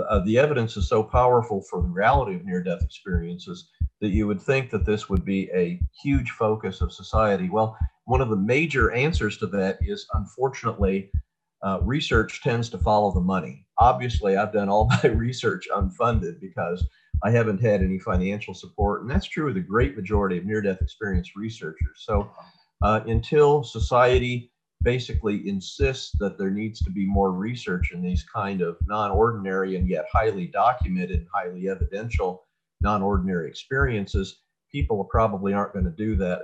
uh, the evidence is so powerful for the reality of near death experiences that you would think that this would be a huge focus of society. Well, one of the major answers to that is unfortunately, uh, research tends to follow the money. Obviously, I've done all my research unfunded because I haven't had any financial support. And that's true of the great majority of near death experience researchers. So uh, until society basically insists that there needs to be more research in these kind of non-ordinary and yet highly documented, highly evidential non-ordinary experiences, people probably aren't going to do that.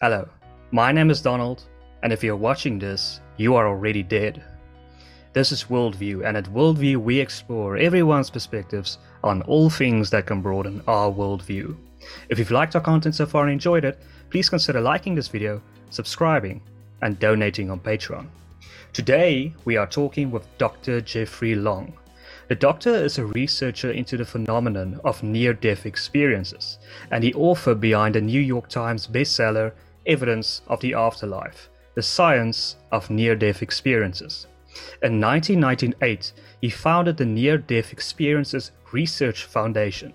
Hello, my name is Donald, and if you're watching this, you are already dead. This is Worldview, and at Worldview, we explore everyone's perspectives on all things that can broaden our worldview. If you've liked our content so far and enjoyed it, please consider liking this video, subscribing, and donating on Patreon. Today, we are talking with Dr. Jeffrey Long. The doctor is a researcher into the phenomenon of near death experiences and the author behind the New York Times bestseller Evidence of the Afterlife The Science of Near Death Experiences. In 1998, he founded the Near Death Experiences Research Foundation,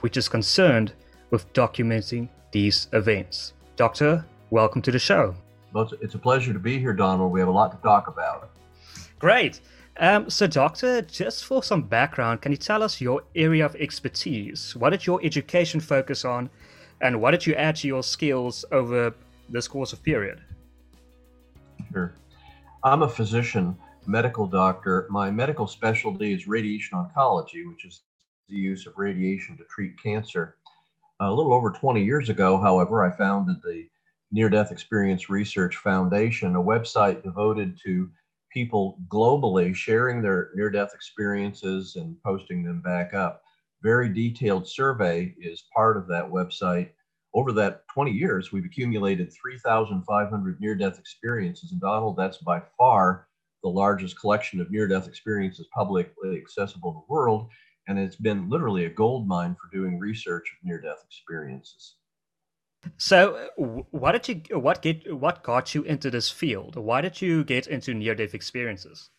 which is concerned with documenting these events. Doctor, welcome to the show. Well, it's a pleasure to be here, Donald. We have a lot to talk about. Great. Um, so, Doctor, just for some background, can you tell us your area of expertise? What did your education focus on, and what did you add to your skills over this course of period? Sure. I'm a physician, medical doctor. My medical specialty is radiation oncology, which is the use of radiation to treat cancer. A little over 20 years ago, however, I founded the Near Death Experience Research Foundation, a website devoted to people globally sharing their near death experiences and posting them back up. Very detailed survey is part of that website over that 20 years, we've accumulated 3,500 near death experiences. And Donald, that's by far the largest collection of near death experiences publicly accessible in the world. And it's been literally a gold mine for doing research of near death experiences. So, what did you what get what got you into this field? Why did you get into near death experiences?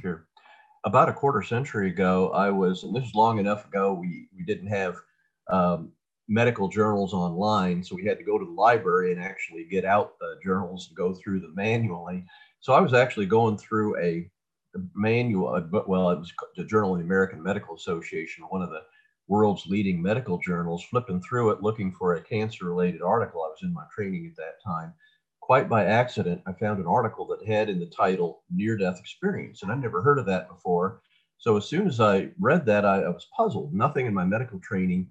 Sure. About a quarter century ago, I was, and this is long enough ago, we, we didn't have um, medical journals online. So we had to go to the library and actually get out the journals and go through them manually. So I was actually going through a, manual, well, it was the Journal of the American Medical Association, one of the world's leading medical journals, flipping through it looking for a cancer related article. I was in my training at that time. Quite by accident, I found an article that had in the title near death experience, and I'd never heard of that before. So as soon as I read that, I, I was puzzled. Nothing in my medical training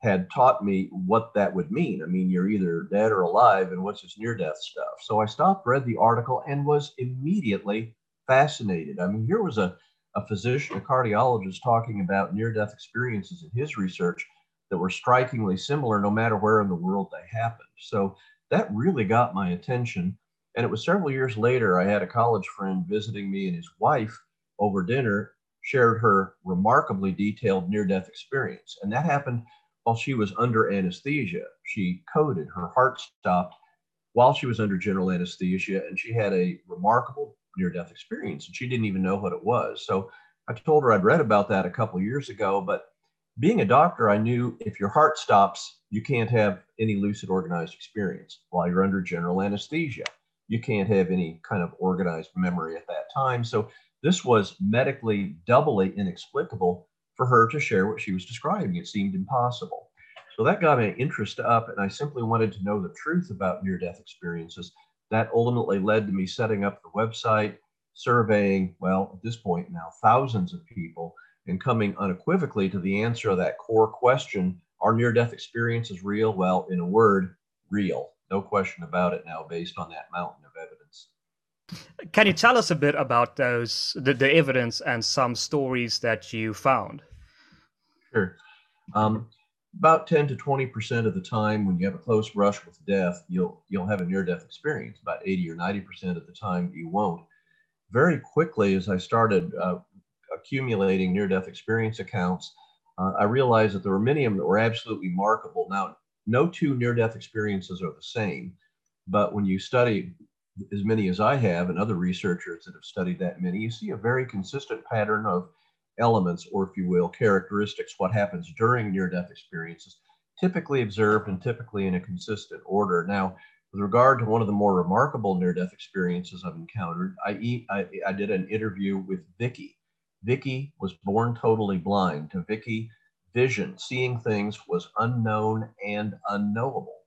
had taught me what that would mean. I mean, you're either dead or alive, and what's this near death stuff? So I stopped, read the article, and was immediately fascinated. I mean, here was a, a physician, a cardiologist, talking about near death experiences in his research that were strikingly similar no matter where in the world they happened. So that really got my attention. And it was several years later, I had a college friend visiting me, and his wife over dinner shared her remarkably detailed near death experience. And that happened while she was under anesthesia. She coded, her heart stopped while she was under general anesthesia, and she had a remarkable near death experience, and she didn't even know what it was. So I told her I'd read about that a couple years ago, but being a doctor, I knew if your heart stops, you can't have any lucid organized experience while you're under general anesthesia. You can't have any kind of organized memory at that time. So this was medically doubly inexplicable for her to share what she was describing. It seemed impossible. So that got my interest up, and I simply wanted to know the truth about near death experiences. That ultimately led to me setting up the website, surveying, well, at this point now, thousands of people, and coming unequivocally to the answer of that core question Are near death experiences real? Well, in a word, real. No question about it now, based on that mountain of evidence. Can you tell us a bit about those, the, the evidence and some stories that you found? Sure. Um, about 10 to 20 percent of the time when you have a close brush with death you'll you'll have a near death experience about 80 or 90 percent of the time you won't very quickly as i started uh, accumulating near death experience accounts uh, I realized that there were many of them that were absolutely remarkable. Now, no two near death experiences are the same, but when you study as many as I have and other researchers that have studied that many, you see a very consistent pattern of elements, or if you will, characteristics, what happens during near death experiences, typically observed and typically in a consistent order. Now, with regard to one of the more remarkable near death experiences I've encountered, I, I, I did an interview with Vicky. Vicky was born totally blind. To Vicky, vision, seeing things was unknown and unknowable.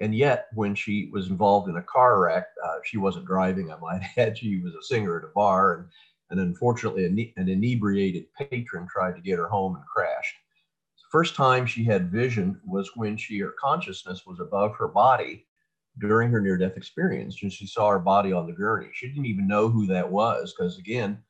And yet, when she was involved in a car wreck, uh, she wasn't driving, I might add. She was a singer at a bar, and, and unfortunately, an inebriated patron tried to get her home and crashed. The first time she had vision was when she, her consciousness was above her body during her near death experience, and she saw her body on the gurney. She didn't even know who that was because, again,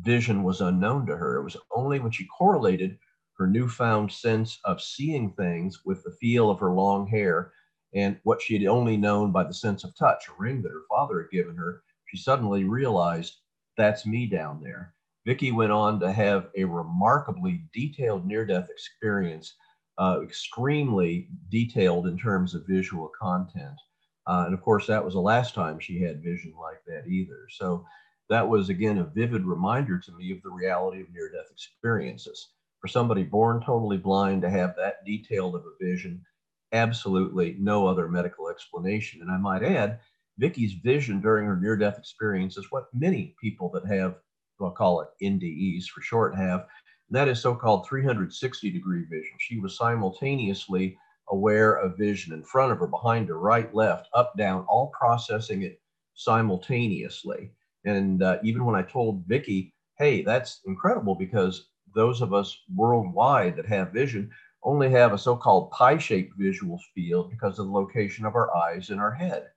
vision was unknown to her. It was only when she correlated her newfound sense of seeing things with the feel of her long hair and what she had only known by the sense of touch, a ring that her father had given her, she suddenly realized that's me down there. Vicky went on to have a remarkably detailed near-death experience, uh, extremely detailed in terms of visual content. Uh, and of course, that was the last time she had vision like that either. So that was, again, a vivid reminder to me of the reality of near-death experiences. For somebody born totally blind to have that detailed of a vision absolutely no other medical explanation. And I might add, Vicky's vision during her near death experience is what many people that have, we'll call it NDEs for short, have. that is so called 360 degree vision. She was simultaneously aware of vision in front of her, behind her, right, left, up, down, all processing it simultaneously. And uh, even when I told Vicky, hey, that's incredible because those of us worldwide that have vision, only have a so-called pie-shaped visual field because of the location of our eyes and our head.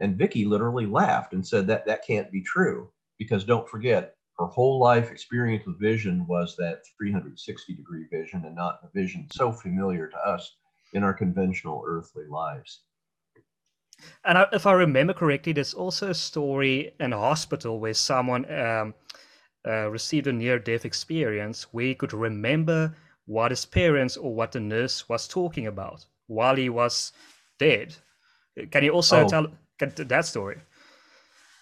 And Vicky literally laughed and said that that can't be true because don't forget, her whole life experience with vision was that 360 degree vision and not the vision so familiar to us in our conventional earthly lives. And if I remember correctly, there's also a story in a hospital where someone um, uh, received a near death experience where he could remember what his parents or what the nurse was talking about while he was dead. Can you also oh. tell that story?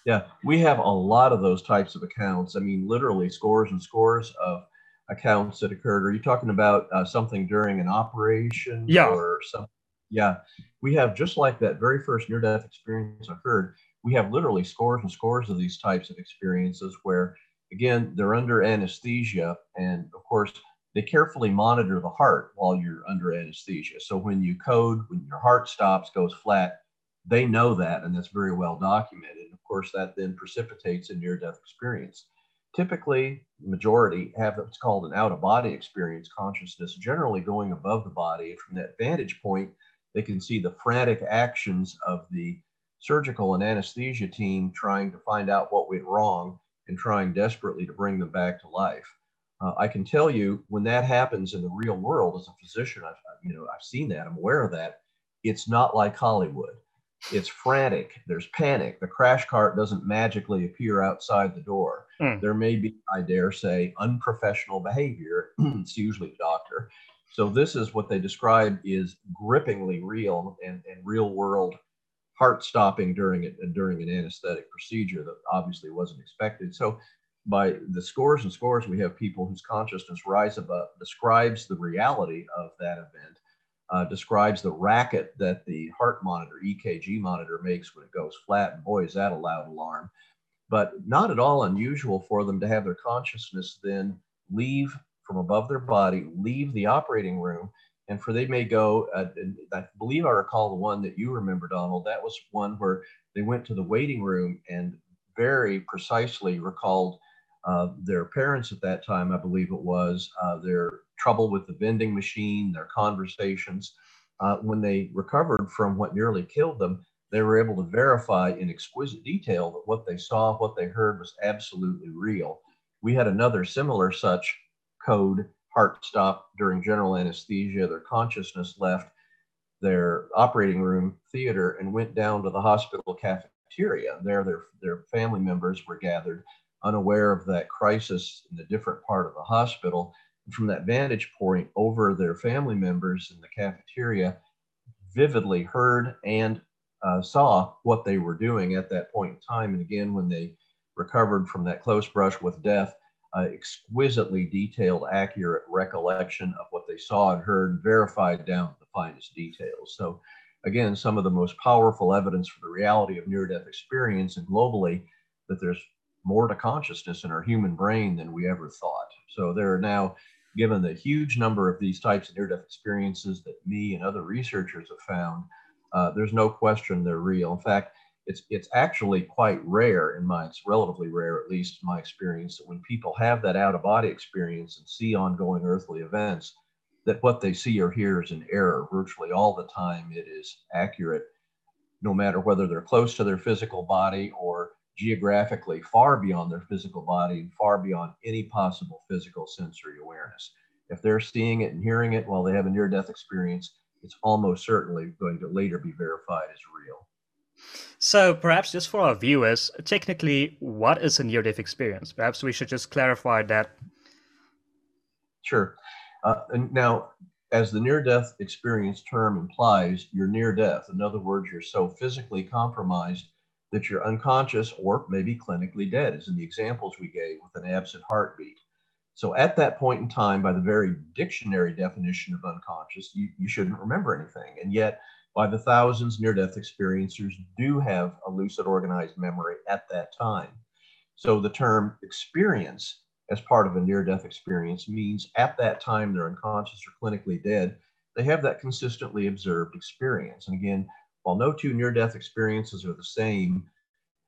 Yeah, we have a lot of those types of accounts. I mean, literally scores and scores of accounts that occurred. Are you talking about uh, something during an operation? Yeah. Or something? Yeah, we have just like that very first near death experience occurred. We have literally scores and scores of these types of experiences where, again, they're under anesthesia. And of course, they carefully monitor the heart while you're under anesthesia. So when you code, when your heart stops, goes flat, they know that, and that's very well documented. Of course, that then precipitates a near death experience. Typically, the majority have what's called an out of body experience consciousness, generally going above the body. And from that vantage point, they can see the frantic actions of the surgical and anesthesia team trying to find out what went wrong and trying desperately to bring them back to life. Uh, I can tell you when that happens in the real world as a physician, I've, you know, I've seen that, I'm aware of that. It's not like Hollywood. It's frantic. There's panic. The crash cart doesn't magically appear outside the door. Mm. There may be, I dare say, unprofessional behavior. it's usually the doctor. So this is what they describe is grippingly real and, and real world heart stopping during it during an anesthetic procedure that obviously wasn't expected. So by the scores and scores, we have people whose consciousness rise above, describes the reality of that event, uh, describes the racket that the heart monitor, EKG monitor, makes when it goes flat. And boy, is that a loud alarm. But not at all unusual for them to have their consciousness then leave from above their body, leave the operating room, and for they may go. Uh, I believe I recall the one that you remember, Donald. That was one where they went to the waiting room and very precisely recalled uh, their parents at that time, I believe it was, uh, their trouble with the vending machine, their conversations. Uh, when they recovered from what nearly killed them, they were able to verify in exquisite detail that what they saw, what they heard was absolutely real. We had another similar such code heart stop during general anesthesia. Their consciousness left their operating room theater and went down to the hospital cafeteria. There, their, their family members were gathered unaware of that crisis in a different part of the hospital. from that vantage point over their family members in the cafeteria, vividly heard and uh, saw what they were doing at that point in time. And again, when they recovered from that close brush with death, uh, exquisitely detailed, accurate recollection of what they saw and heard, verified down to the finest details. So, again, some of the most powerful evidence for the reality of near death experience and globally that there's more to consciousness in our human brain than we ever thought. So, there are now, given the huge number of these types of near death experiences that me and other researchers have found, uh, there's no question they're real. In fact, it's it's actually quite rare in my it's relatively rare at least my experience that when people have that out of body experience and see ongoing earthly events that what they see or hear is an error virtually all the time it is accurate no matter whether they're close to their physical body or geographically far beyond their physical body and far beyond any possible physical sensory awareness if they're seeing it and hearing it while they have a near death experience it's almost certainly going to later be verified as real so perhaps just for our viewers, technically, what is a near-death experience? Perhaps we should just clarify that. Sure. Uh, now, as the near-death experience term implies, you're near death. In other words, you're so physically compromised that you're unconscious or maybe clinically dead, as in the examples we gave with an absent heartbeat. So at that point in time, by the very dictionary definition of unconscious, you, you shouldn't remember anything. And yet, by the thousands near death experiencers do have a lucid organized memory at that time. So the term experience as part of a near death experience means at that time they're unconscious or clinically dead, they have that consistently observed experience. And again, while no two near death experiences are the same,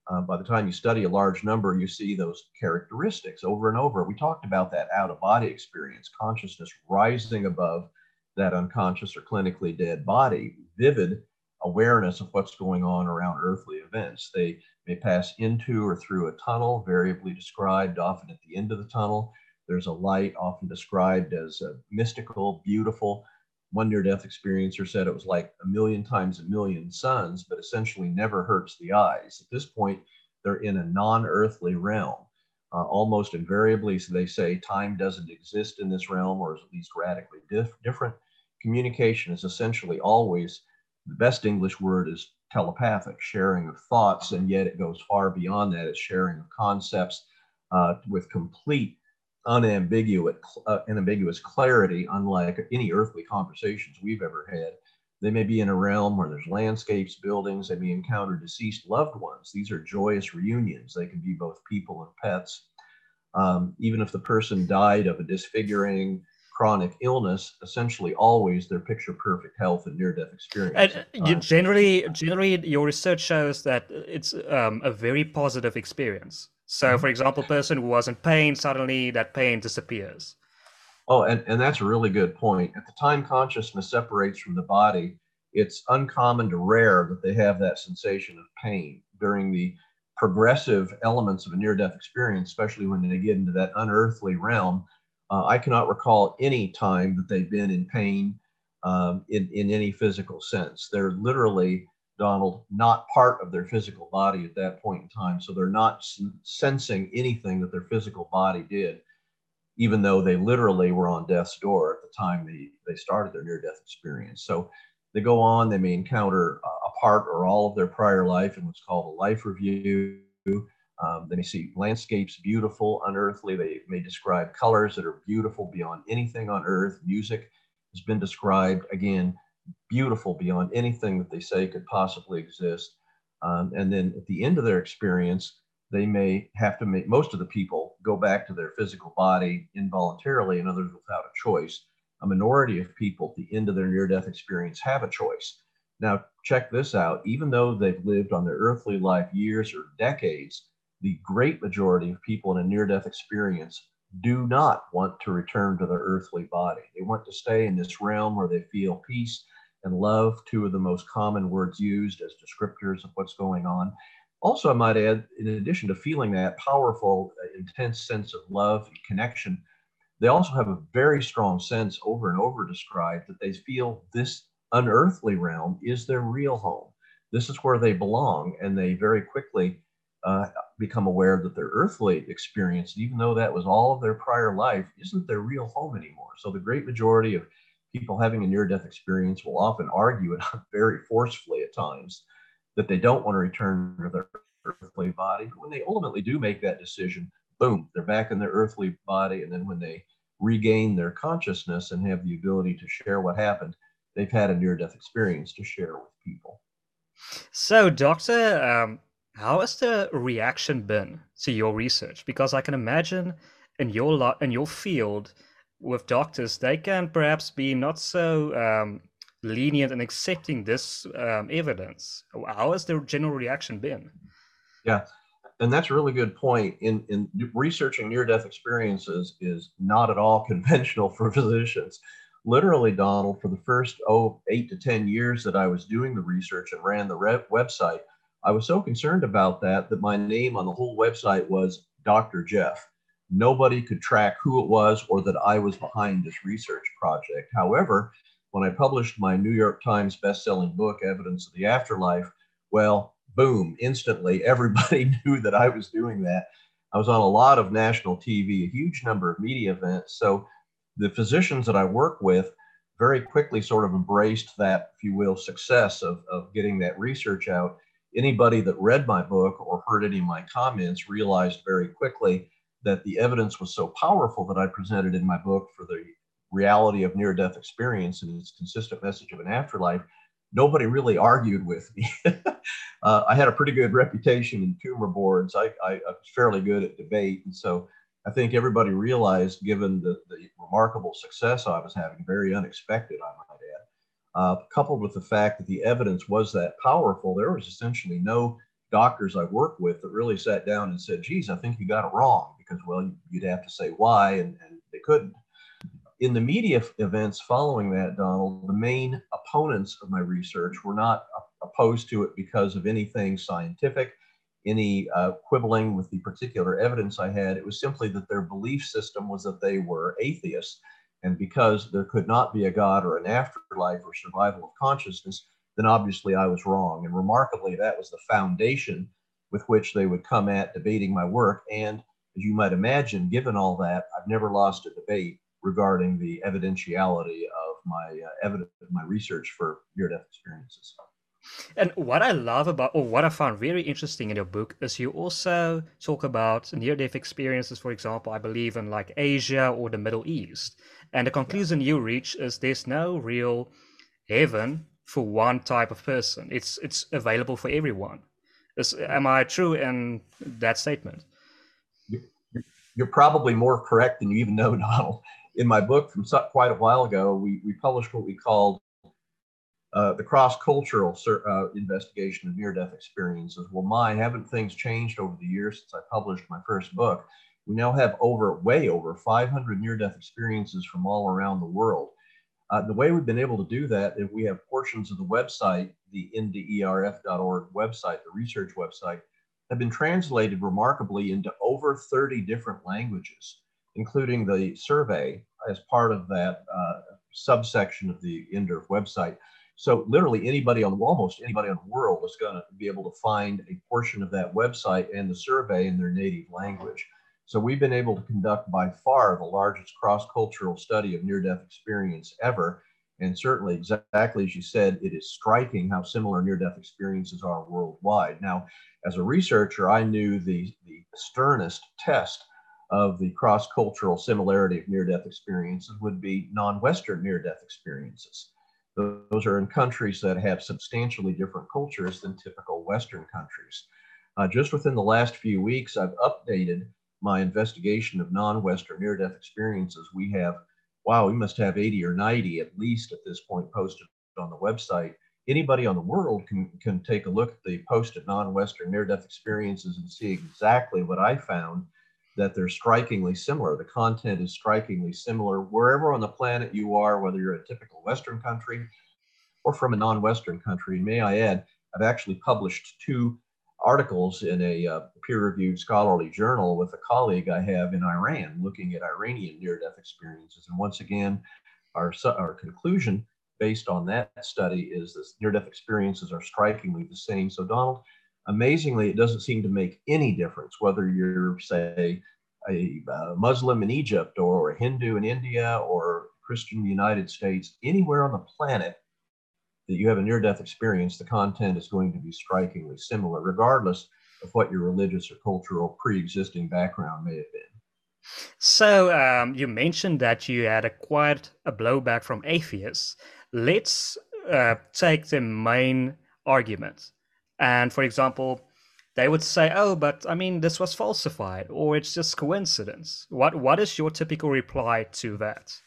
uh, by the time you study a large number, you see those characteristics over and over. We talked about that out of body experience, consciousness rising above that unconscious or clinically dead body, vivid awareness of what's going on around earthly events. They may pass into or through a tunnel, variably described, often at the end of the tunnel. There's a light, often described as mystical, beautiful. One near death experiencer said it was like a million times a million suns, but essentially never hurts the eyes. At this point, they're in a non earthly realm. Uh, almost invariably, so they say time doesn't exist in this realm, or is at least radically dif- different. Communication is essentially always the best English word is telepathic, sharing of thoughts, and yet it goes far beyond that. It's sharing of concepts uh, with complete unambiguous, uh, unambiguous clarity, unlike any earthly conversations we've ever had. They may be in a realm where there's landscapes, buildings, they may encounter deceased loved ones. These are joyous reunions. They can be both people and pets. Um, even if the person died of a disfiguring, chronic illness, essentially always their picture perfect health and near death experience. And uh, generally, generally, your research shows that it's um, a very positive experience. So, for example, person who was in pain, suddenly that pain disappears. Oh, and, and that's a really good point. At the time consciousness separates from the body, it's uncommon to rare that they have that sensation of pain during the progressive elements of a near death experience, especially when they get into that unearthly realm. Uh, I cannot recall any time that they've been in pain um, in, in any physical sense. They're literally, Donald, not part of their physical body at that point in time. So they're not sensing anything that their physical body did even though they literally were on death's door at the time they, they started their near death experience. So they go on, they may encounter a part or all of their prior life in what's called a life review. Um, they may see landscapes beautiful, unearthly. They may describe colors that are beautiful beyond anything on earth. Music has been described, again, beautiful beyond anything that they say could possibly exist. Um, and then at the end of their experience, they may have to make most of the people go back to their physical body involuntarily and others without a choice. A minority of people at the end of their near death experience have a choice. Now, check this out. Even though they've lived on their earthly life years or decades, the great majority of people in a near death experience do not want to return to their earthly body. They want to stay in this realm where they feel peace and love, two of the most common words used as descriptors of what's going on. Also, I might add, in addition to feeling that powerful, uh, intense sense of love and connection, they also have a very strong sense over and over described that they feel this unearthly realm is their real home. This is where they belong, and they very quickly, uh, become aware that their earthly experience, even though that was all of their prior life, isn't their real home anymore. So the great majority of people having a near death experience will often argue it very forcefully at times that they don't want to return to their earthly body. But when they ultimately do make that decision, boom, they're back in their earthly body. And then when they regain their consciousness and have the ability to share what happened, they've had a near death experience to share with people. So, Doctor, um, how has the reaction been to your research? Because I can imagine in your lo- in your field with doctors, they can perhaps be not so um, lenient in accepting this um, evidence. How has the general reaction been? Yeah, and that's a really good point. In in researching near death experiences is not at all conventional for physicians. Literally, Donald, for the first oh eight to ten years that I was doing the research and ran the website, I was so concerned about that that my name on the whole website was Dr. Jeff. Nobody could track who it was or that I was behind this research project. However, when I published my New York Times best-selling book, Evidence of the Afterlife, well, boom, instantly everybody knew that I was doing that. I was on a lot of national TV, a huge number of media events. So the physicians that I work with very quickly sort of embraced that, if you will, success of, of getting that research out. Anybody that read my book or heard any of my comments realized very quickly that the evidence was so powerful that I presented in my book for the reality of near death experience and its consistent message of an afterlife nobody really argued with me. uh, I had a pretty good reputation in tumor boards. I, I, I, was fairly good at debate. And so I think everybody realized, given the, the remarkable success I was having, very unexpected, I might add, uh, coupled with the fact that the evidence was that powerful, there was essentially no doctors I worked with that really sat down and said, geez, I think you got it wrong. Because, well, you'd have to say why, and, and they couldn't in the media events following that, Donald, the main opponents of my research were not opposed to it because of anything scientific, any uh, quibbling with the particular evidence I had. It was simply that their belief system was that they were atheists. And because there could not be a God or an afterlife or survival of consciousness, then obviously I was wrong. And remarkably, that was the foundation with which they would come at debating my work. And as you might imagine, given all that, I've never lost a debate regarding the evidentiality of my uh, evidence, my research for near-death experiences. And what I love about, or what I found very interesting in your book, is you also talk about near death experiences, for example, I believe in like Asia or the Middle East. And the conclusion yeah. you reach is there's no real heaven for one type of person, it's, it's available for everyone. Is, am I true in that statement? You're probably more correct than you even know, Donald in my book from quite a while ago, we, we published what we called uh, the cross-cultural uh, investigation of near-death experiences. Well, my, haven't things changed over the years since I published my first book? We now have over, way over 500 near-death experiences from all around the world. Uh, the way we've been able to do that is we have portions of the website, the nderf.org website, the research website, have been translated remarkably into over 30 different languages including the survey as part of that uh, subsection of the NDERF website. So literally anybody on almost anybody in the world is going to be able to find a portion of that website and the survey in their native language. So we've been able to conduct by far the largest cross-cultural study of near-death experience ever. And certainly, exactly as you said, it is striking how similar near-death experiences are worldwide. Now, as a researcher, I knew the, the sternest test of the cross cultural similarity of near death experiences would be non Western near death experiences. Those are in countries that have substantially different cultures than typical Western countries. Uh, just within the last few weeks, I've updated my investigation of non Western near death experiences. We have, wow, we must have 80 or 90 at least at this point posted on the website. Anybody on the world can, can take a look at the posted non Western near death experiences and see exactly what I found that they're strikingly similar. The content is strikingly similar wherever on the planet you are, whether you're a typical Western country or from a non Western country. May I add, I've actually published two articles in a uh, peer reviewed scholarly journal with a colleague I have in Iran looking at Iranian near death experiences. And once again, our, our conclusion based on that study is that near death experiences are strikingly the same. So, Donald, amazingly, it doesn't seem to make any difference whether you're, say, a uh, Muslim in Egypt or a Hindu in India or Christian in the United States, anywhere on the planet that you have a near death experience, the content is going to be strikingly similar, regardless of what your religious or cultural pre existing background may have been. So, um, you mentioned that you had acquired a blowback from atheists. Let's uh, take the main argument. And for example, they would say, "Oh, but I mean, this was falsified, or it's just coincidence." What What is your typical reply to that?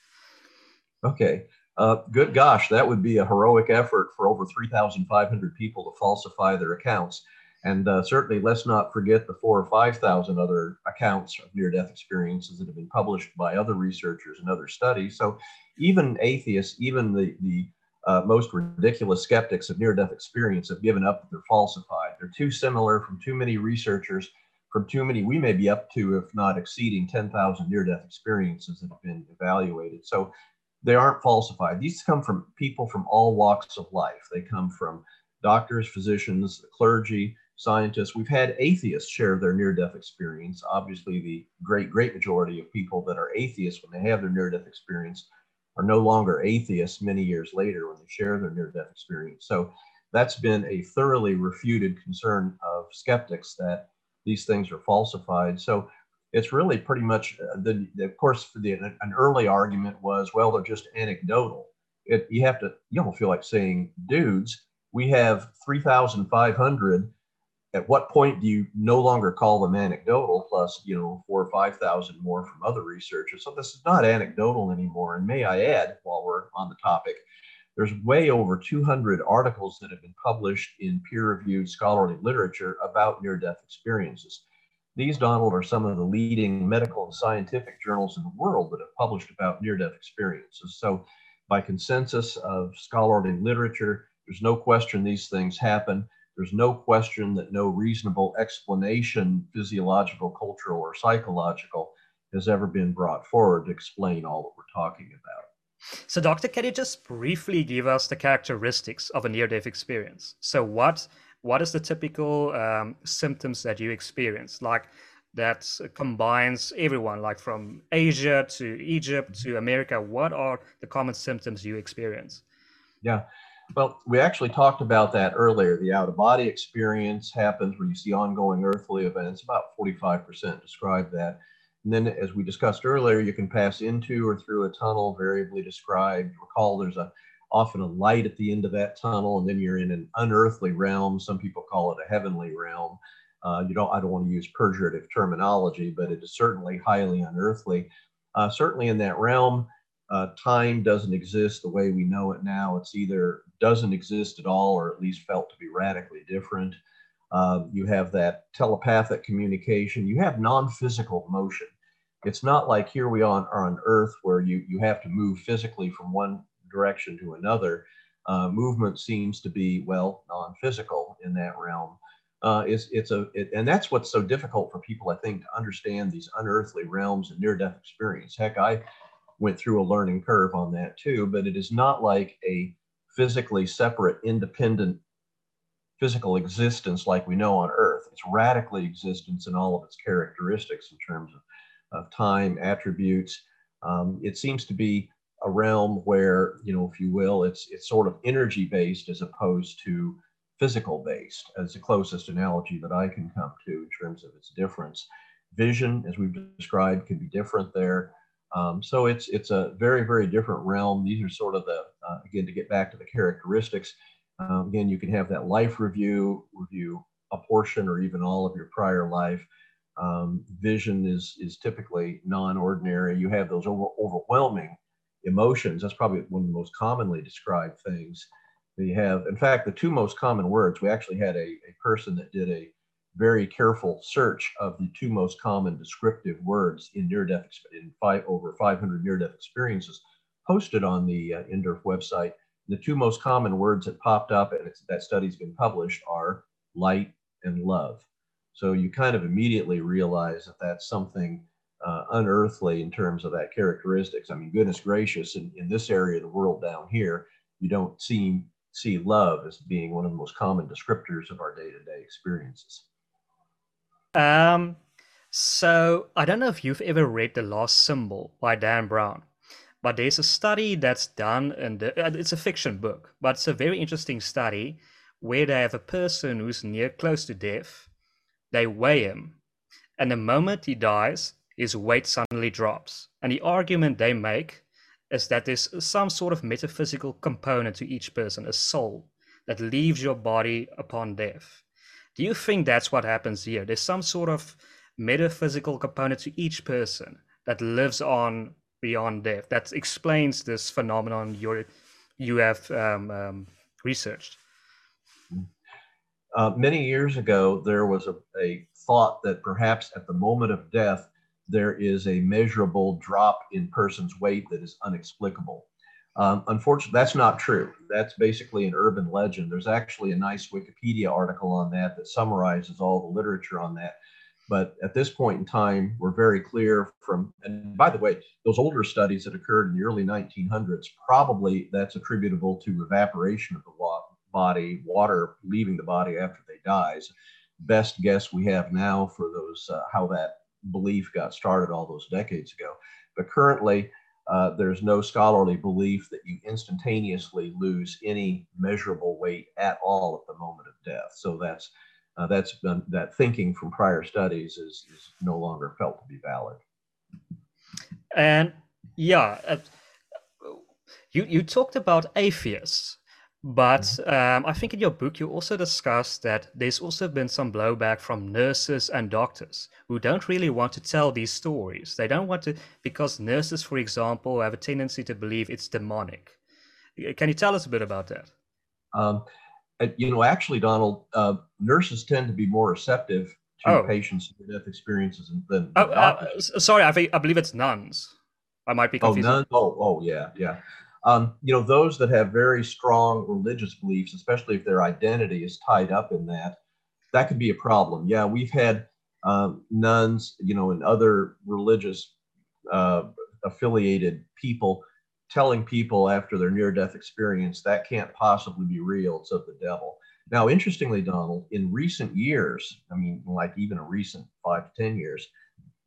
Okay, uh, good gosh, that would be a heroic effort for over 3,500 people to falsify their accounts. And uh, certainly, let's not forget the four or 5,000 other accounts of near death experiences that have been published by other researchers and other studies. So, even atheists, even the, the uh, most ridiculous skeptics of near death experience have given up that they're falsified. They're too similar from too many researchers, from too many, we may be up to, if not exceeding 10,000 near death experiences that have been evaluated. So they aren't falsified. These come from people from all walks of life. They come from doctors, physicians, clergy, scientists. We've had atheists share their near death experience. Obviously, the great, great majority of people that are atheists when they have their near death experience are no longer atheists many years later when they share their near death experience. So that's been a thoroughly refuted concern of skeptics that these things are falsified. So it's really pretty much uh, the, the of course for the, an early argument was well they're just anecdotal it, you have to you don't feel like saying dudes we have 3500 at what point do you no longer call them anecdotal plus you know four or five thousand more from other researchers so this is not anecdotal anymore and may i add while we're on the topic there's way over 200 articles that have been published in peer-reviewed scholarly literature about near-death experiences these, Donald, are some of the leading medical and scientific journals in the world that have published about near death experiences. So, by consensus of scholarly literature, there's no question these things happen. There's no question that no reasonable explanation, physiological, cultural, or psychological, has ever been brought forward to explain all that we're talking about. So, Doctor, can you just briefly give us the characteristics of a near death experience? So, what what is the typical um, symptoms that you experience like that combines everyone like from asia to egypt to america what are the common symptoms you experience yeah well we actually talked about that earlier the out of body experience happens where you see ongoing earthly events about 45% describe that and then as we discussed earlier you can pass into or through a tunnel variably described recall there's a often a light at the end of that tunnel, and then you're in an unearthly realm. Some people call it a heavenly realm. Uh, you don't. I don't want to use pejorative terminology, but it is certainly highly unearthly. Uh, certainly in that realm, uh, time doesn't exist the way we know it now. It's either doesn't exist at all, or at least felt to be radically different. Um, you have that telepathic communication. You have non-physical motion. It's not like here we are on Earth where you you have to move physically from one direction to another. Uh, movement seems to be well non-physical in that realm. Uh, it's, it's a it, and that's what's so difficult for people I think to understand these unearthly realms and near-death experience. Heck, I went through a learning curve on that too, but it is not like a physically separate, independent physical existence like we know on Earth. It's radically existence in all of its characteristics in terms of, of time, attributes. Um, it seems to be a realm where, you know, if you will, it's it's sort of energy based as opposed to physical based as the closest analogy that I can come to in terms of its difference. Vision, as we've described, can be different there. Um, so it's it's a very very different realm. These are sort of the uh, again to get back to the characteristics. Um, again, you can have that life review, review a portion or even all of your prior life. Um, vision is is typically non-ordinary. You have those over, overwhelming emotions. That's probably one of the most commonly described things. We have, in fact, the two most common words. We actually had a, a person that did a very careful search of the two most common descriptive words in near-death in five, over 500 near-death experiences posted on the uh, NDERF website. The two most common words that popped up, and that study's been published, are light and love. So you kind of immediately realize that that's something uh, unearthly in terms of that characteristics. I mean, goodness gracious, in, in this area of the world down here, you don't seem see love as being one of the most common descriptors of our day-to-day experiences. Um, so I don't know if you've ever read The Last Symbol by Dan Brown, but there's a study that's done, and uh, it's a fiction book, but it's a very interesting study where they have a person who's near close to death. They weigh him, and the moment he dies, his weight suddenly drops. And the argument they make is that there's some sort of metaphysical component to each person, a soul that leaves your body upon death. Do you think that's what happens here? There's some sort of metaphysical component to each person that lives on beyond death that explains this phenomenon you you have um, um, researched. Uh, many years ago, there was a, a thought that perhaps at the moment of death, there is a measurable drop in person's weight that is unexplicable. Um, unfortunately, that's not true. That's basically an urban legend. There's actually a nice Wikipedia article on that that summarizes all the literature on that. But at this point in time, we're very clear from, and by the way, those older studies that occurred in the early 1900s, probably that's attributable to evaporation of the body, water leaving the body after they die. Best guess we have now for those, uh, how that belief got started all those decades ago. But currently, uh, there's no scholarly belief that you instantaneously lose any measurable weight at all at the moment of death. So that's uh, that's that thinking from prior studies is, is no longer felt to be valid. And yeah, uh, you you talked about atheists but mm-hmm. um, I think in your book, you also discussed that there's also been some blowback from nurses and doctors who don't really want to tell these stories. They don't want to, because nurses, for example, have a tendency to believe it's demonic. Can you tell us a bit about that? Um, you know, actually, Donald, uh, nurses tend to be more receptive to oh. patients' death experiences than, oh, uh, sorry, I, think, I believe it's nuns. I might be confused. Oh, nuns? Oh, oh, yeah, yeah. Um, you know, those that have very strong religious beliefs, especially if their identity is tied up in that, that could be a problem. Yeah, we've had um, nuns, you know, and other religious uh, affiliated people telling people after their near death experience that can't possibly be real, it's of the devil. Now, interestingly, Donald, in recent years, I mean, like even a recent five to 10 years,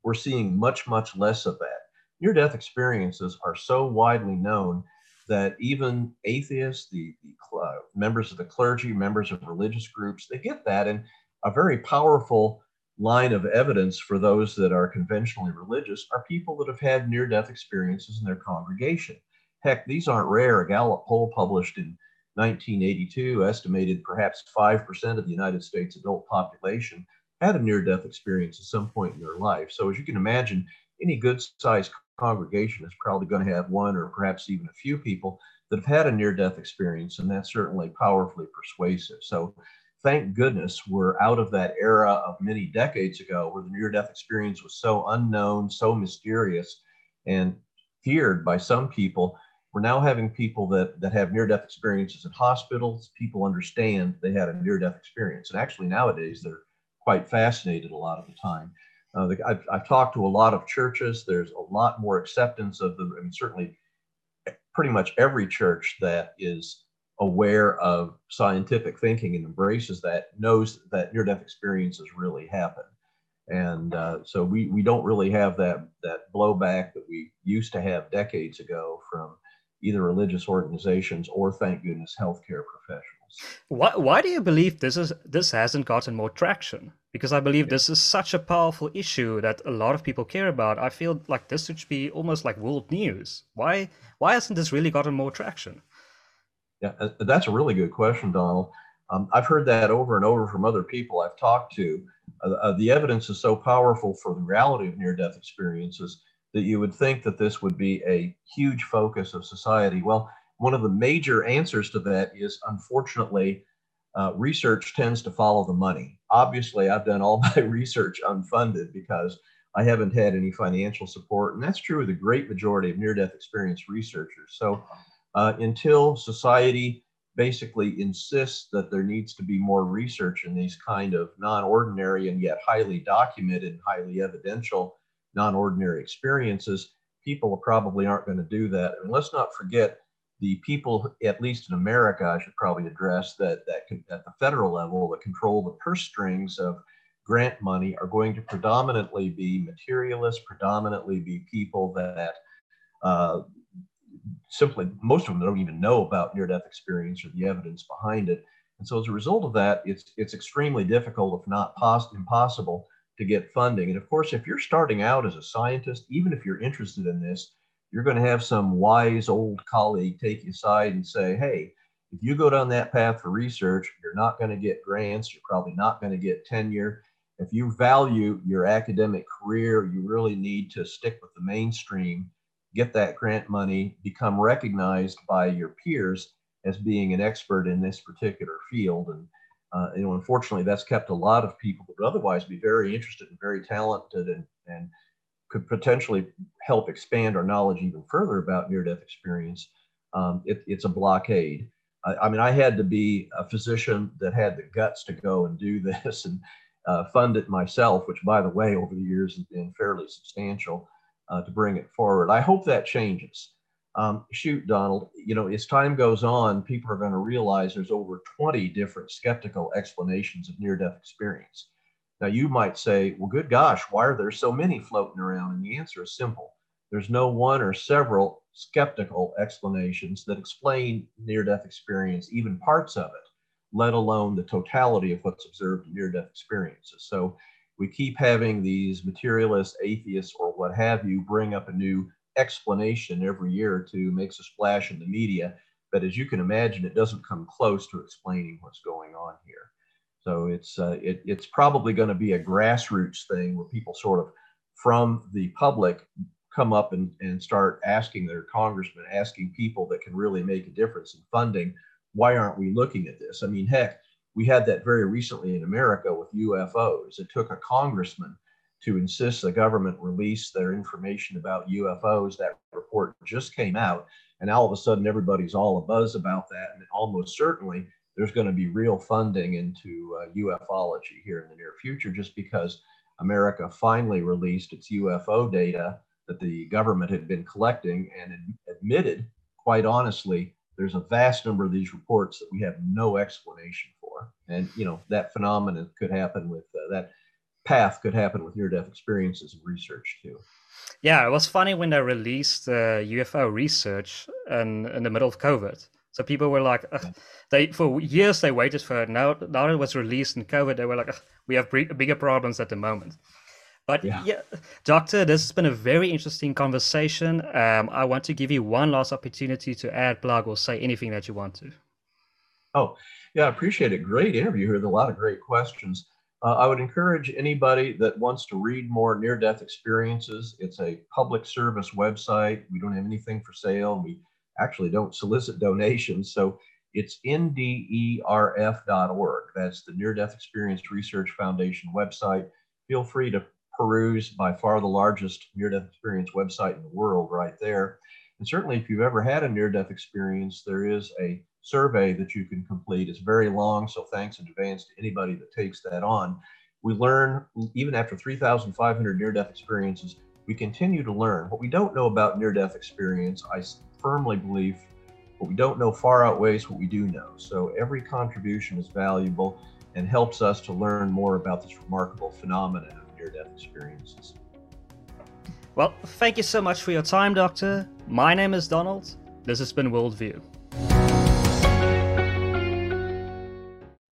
we're seeing much, much less of that. Near death experiences are so widely known that even atheists, the, the uh, members of the clergy, members of religious groups, they get that. And a very powerful line of evidence for those that are conventionally religious are people that have had near death experiences in their congregation. Heck, these aren't rare. A Gallup poll published in 1982 estimated perhaps 5% of the United States adult population had a near death experience at some point in their life. So, as you can imagine, any good sized congregation is probably going to have one or perhaps even a few people that have had a near death experience, and that's certainly powerfully persuasive. So, thank goodness we're out of that era of many decades ago where the near death experience was so unknown, so mysterious, and feared by some people. We're now having people that, that have near death experiences in hospitals. People understand they had a near death experience. And actually, nowadays, they're quite fascinated a lot of the time. Uh, the, I've, I've, talked to a lot of churches. There's a lot more acceptance of the, I mean, certainly pretty much every church that is aware of scientific thinking and embraces that knows that near death experiences really happen. And uh, so we, we don't really have that, that blowback that we used to have decades ago from either religious organizations or, thank goodness, healthcare professionals. Why, why do you believe this is this hasn't gotten more traction? Because I believe this is such a powerful issue that a lot of people care about. I feel like this should be almost like world news. Why why hasn't this really gotten more traction? Yeah, uh, that's a really good question, Donald. Um, I've heard that over and over from other people I've talked to. Uh, uh, the evidence is so powerful for the reality of near death experiences that you would think that this would be a huge focus of society. Well, one of the major answers to that is unfortunately, uh, research tends to follow the money. Obviously, I've done all my research unfunded because I haven't had any financial support. And that's true of the great majority of near death experience researchers. So uh, until society basically insists that there needs to be more research in these kind of non ordinary and yet highly documented, highly evidential non ordinary experiences, people probably aren't going to do that. And let's not forget the people, at least in America, I should probably address that, that at the federal level that control the purse strings of grant money are going to predominantly be materialists, predominantly be people that uh, simply, most of them don't even know about near death experience or the evidence behind it. And so as a result of that, it's, it's extremely difficult, if not pos- impossible, to get funding. And of course, if you're starting out as a scientist, even if you're interested in this, you're going to have some wise old colleague take you aside and say, hey, if you go down that path for research, you're not going to get grants, you're probably not going to get tenure. If you value your academic career, you really need to stick with the mainstream, get that grant money, become recognized by your peers as being an expert in this particular field. And uh, you know, unfortunately, that's kept a lot of people who would otherwise be very interested and very talented and, and could potentially help expand our knowledge even further about near death experience, um, it, it's a blockade. I, I, mean, I had to be a physician that had the guts to go and do this and uh, fund it myself, which, by the way, over the years has been fairly substantial uh, to bring it forward. I hope that changes. Um, shoot, Donald, you know, as time goes on, people are going to realize there's over 20 different skeptical explanations of near death experience. Now, you might say, well, good gosh, why are there so many floating around? And the answer is simple there's no one or several skeptical explanations that explain near death experience, even parts of it, let alone the totality of what's observed in near death experiences. So we keep having these materialists, atheists, or what have you bring up a new explanation every year or two, makes a splash in the media. But as you can imagine, it doesn't come close to explaining what's going on here. So it's uh, it, it's probably going to be a grassroots thing where people sort of from the public come up and, and start asking their congressmen, asking people that can really make a difference in funding, why aren't we looking at this? I mean, heck, we had that very recently in America with UFOs. It took a congressman to insist the government release their information about UFOs. That report just came out, and all of a sudden everybody's all a buzz about that. And almost certainly there's going to be real funding into uh, ufology here in the near future just because America finally released its UFO data that the government had been collecting and admitted, quite honestly, there's a vast number of these reports that we have no explanation for. And, you know, that phenomenon could happen with uh, that path could happen with near death experiences and research too. Yeah, it was funny when they released uh, UFO research in, in the middle of COVID so people were like, they for years they waited for it. Now, now it was released in COVID, they were like, we have bigger problems at the moment. But yeah. yeah. Doctor, this has been a very interesting conversation. Um, I want to give you one last opportunity to add, plug, or say anything that you want to. Oh, yeah, I appreciate it. Great interview here. There's a lot of great questions. Uh, I would encourage anybody that wants to read more near death experiences. It's a public service website. We don't have anything for sale. We actually don't solicit donations. So it's nderf.org. That's the Near Death Experience Research Foundation website. Feel free to peruse by far the largest near death experience website in the world right there. And certainly, if you've ever had a near death experience, there is a survey that you can complete. It's very long, so thanks in advance to anybody that takes that on. We learn, even after 3,500 near death experiences, we continue to learn. What we don't know about near death experience, I firmly believe what we don't know far outweighs what we do know. So every contribution is valuable and helps us to learn more about this remarkable phenomenon near death experiences. Well, thank you so much for your time, Doctor. My name is Donald. This has been Worldview.